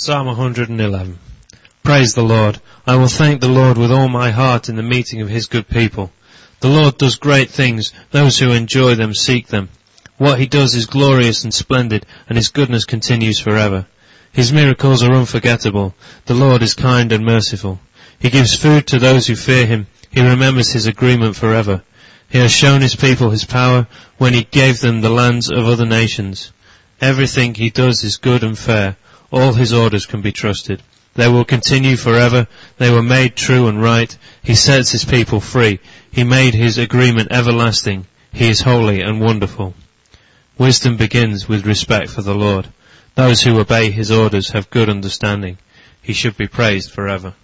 Psalm 111. Praise the Lord. I will thank the Lord with all my heart in the meeting of his good people. The Lord does great things. Those who enjoy them seek them. What he does is glorious and splendid, and his goodness continues forever. His miracles are unforgettable. The Lord is kind and merciful. He gives food to those who fear him. He remembers his agreement forever. He has shown his people his power when he gave them the lands of other nations. Everything he does is good and fair. All his orders can be trusted. They will continue forever. They were made true and right. He sets his people free. He made his agreement everlasting. He is holy and wonderful. Wisdom begins with respect for the Lord. Those who obey his orders have good understanding. He should be praised forever.